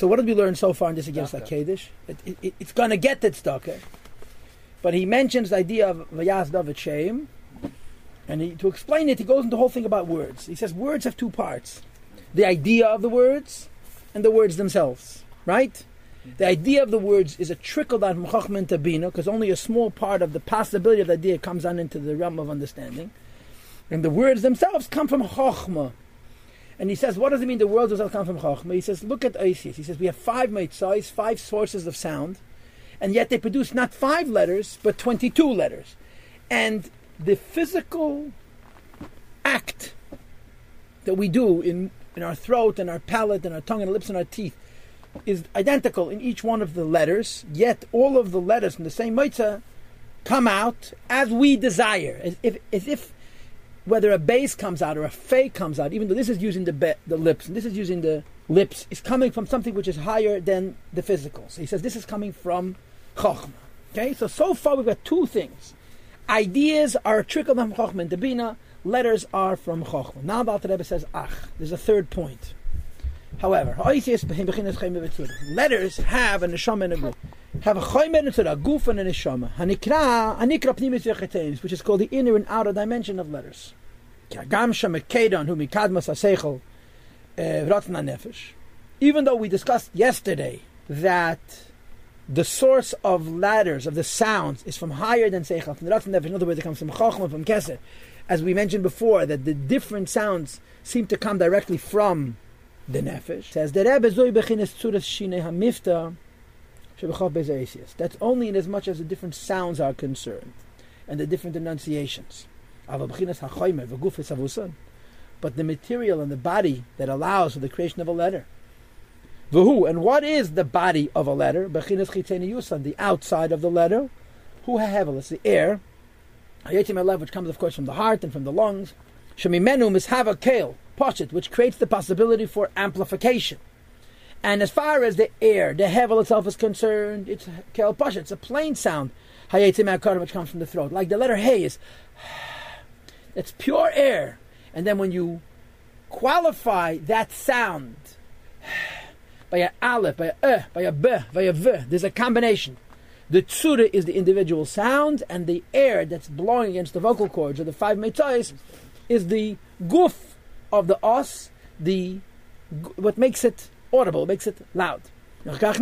So what did we learn so far in this against Kaddish? It, it, it, it's going to get that tzedakah. But he mentions the idea of Vayaz David Shem, and he, to explain it, he goes into the whole thing about words. He says words have two parts: the idea of the words and the words themselves. Right? The idea of the words is a trickle down from Chachma to Bina, because only a small part of the possibility of the idea comes on into the realm of understanding. And the words themselves come from Chachma. And he says, what does it mean the world does not come from Chachma? He says, look at Isis. He says, we have five size, five sources of sound, and yet they produce not five letters, but 22 letters. And the physical act that we do in, in our throat and our palate and our tongue and our lips and our teeth is identical in each one of the letters, yet all of the letters from the same mitzvah come out as we desire, as if, as if whether a bass comes out or a fe comes out, even though this is using the be, the lips and this is using the lips, is coming from something which is higher than the physical. So he says this is coming from chokhmah. Okay, so so far we've got two things. Ideas are trickled from chokhmah and debina. Letters are from chokhmah. Now the Rebbe says, ach, there's a third point. However, letters have a neshama and a guf. Have a chaymer and a guf and a neshama. Hanikra, hanikra pnimis v'chetenis, which is called the inner and outer dimension of letters. Gam shemekedon hu mikadmas aseichel eh, v'ratna nefesh. Even though we discussed yesterday that the source of letters, of the sounds, is from higher than seichel, from the ratna nefesh, in other words, it comes from chachma, from keser. As we mentioned before, that the different sounds seem to come directly from the nefesh. Says the Rebbe tzuras shine hamifta. That's only in as much as the different sounds are concerned and the different enunciations. But the material and the body that allows for the creation of a letter. V'hu, and what is the body of a letter? The outside of the letter. Who hahevel, it's the air. Which comes of course from the heart and from the lungs. Shemimenu mishava kale pashit, which creates the possibility for amplification. And as far as the air, the hevel itself is concerned, it's kel pashit. It's a plain sound, which comes from the throat. Like the letter hey is, it's pure air. And then when you qualify that sound by a aleph, by a uh, by a b, by a v, there's a combination. The tsura is the individual sound, and the air that's blowing against the vocal cords, or the five mitzvahs, is the guf of the os, the what makes it audible, makes it loud. And then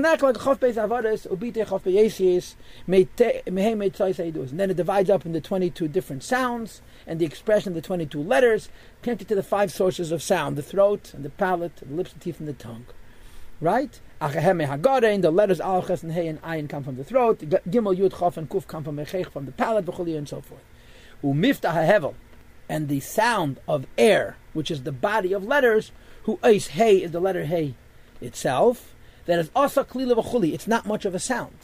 it divides up into 22 different sounds and the expression of the 22 letters connected to the five sources of sound the throat, and the palate, the lips, the teeth, and the tongue. Right? The letters Alches and Hey and Ayin come from the throat, Gimel, Yud, Chof, and Kuf come from Mechech, from the palate, and so forth. HaHevel, and the sound of air which is the body of letters, who eis hey is the letter hey itself. That is also klila v'chuli. It's not much of a sound,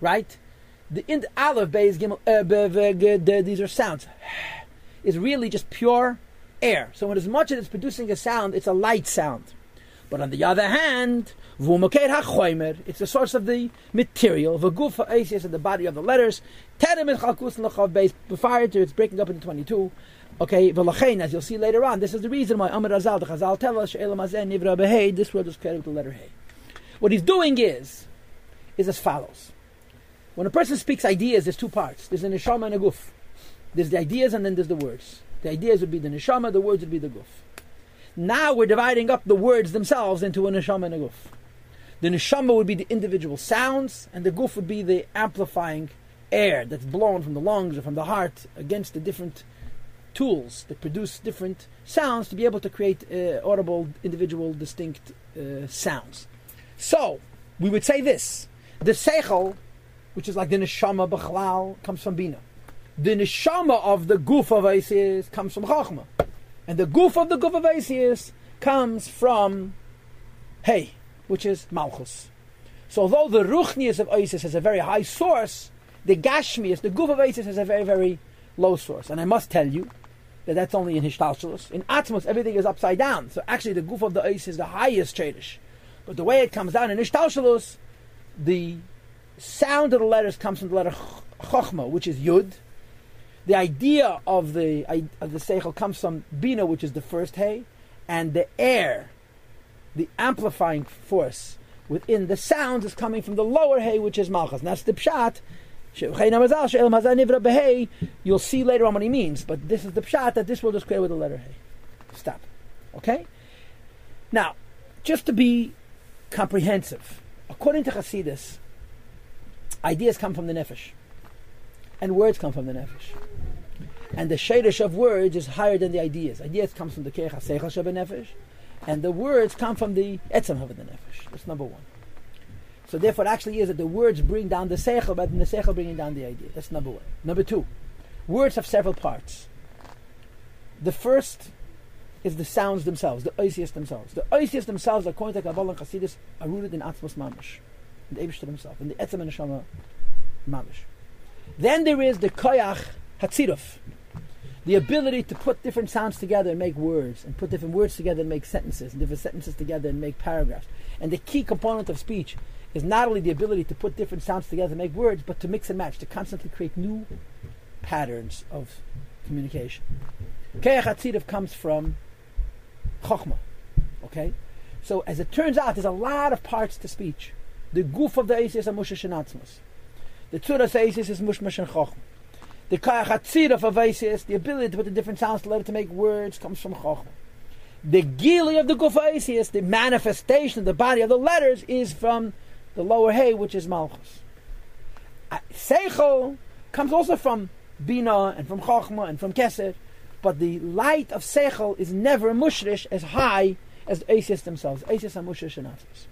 right? The the aleph beis gimel uh, these are sounds. Is really just pure air. So as much as it's producing a sound, it's a light sound. But on the other hand, it's the source of the material. V'gufa is the body of the letters. Before to it's breaking up into 22. Okay, v'lachein, as you'll see later on, this is the reason why Amar Azal, the Chazal tell us, nivra this word is created with the letter hey. What he's doing is, is as follows. When a person speaks ideas, there's two parts. There's a neshama and a guf. There's the ideas and then there's the words. The ideas would be the neshama, the words would be the guf. Now we're dividing up the words themselves into a neshama and a guf. The neshama would be the individual sounds, and the guf would be the amplifying air that's blown from the lungs or from the heart against the different tools that produce different sounds to be able to create uh, audible, individual, distinct uh, sounds. So, we would say this. The seichel, which is like the neshama b'chlal, comes from bina. The neshama of the goof of Isis comes from chachma. And the goof of the goof of Isis comes from hey, which is malchus. So although the ruchnius of Isis has a very high source, the gashmius, the goof of Isis has a very, very low source. And I must tell you that that's only in Hishtalshalos. In Atzmos, everything is upside down. So actually, the goof of the ice is the highest Chedish. But the way it comes down in Hishtalshalos, the sound of the letters comes from the letter Chochma, which is Yud. The idea of the of the Seichel comes from Bina, which is the first Hay, and the air, the amplifying force, within the sounds is coming from the lower hay, which is malchus. And that's the pshat. You'll see later on what he means, but this is the pshat that this will just create with the letter hay. Stop. Okay? Now, just to be comprehensive, according to Hasidus, ideas come from the nefesh, and words come from the nefesh. And the shadish of words is higher than the ideas. Ideas comes from the keich haseichel and the words come from the etzem of the nefesh. That's number one. So therefore, it actually is that the words bring down the seichel, than the seichel bringing down the idea. That's number one. Number two, words have several parts. The first is the sounds themselves, the oisias themselves. The oisias themselves, according to Kabbalah and Chassidus, are rooted in Atzmos Mamish, in the Eibishter himself, in the Etzem and Neshama Mamish. Then there is the Koyach Hatziruf, the ability to put different sounds together and make words, and put different words together and make sentences, and different sentences together and make paragraphs. And the key component of speech is not only the ability to put different sounds together and make words, but to mix and match, to constantly create new patterns of communication. Keach comes from Chokhmah. Okay? So as it turns out, there's a lot of parts to speech. The goof of the Isis is Musha Shenatzmas. The Tzuras Isis is Mushmash and Chokhmah. The Kayachatzir of Isis, the ability to put the different sounds together to make words, comes from Chokhmah. The Gili of the Guf Isis, the manifestation of the body of the letters, is from the lower hay, which is Malchus. Seichel comes also from Bina and from Chokhmah and from Keser but the light of Seichel is never mushrish as high as the Asis themselves. Asis are mushrish and Asis.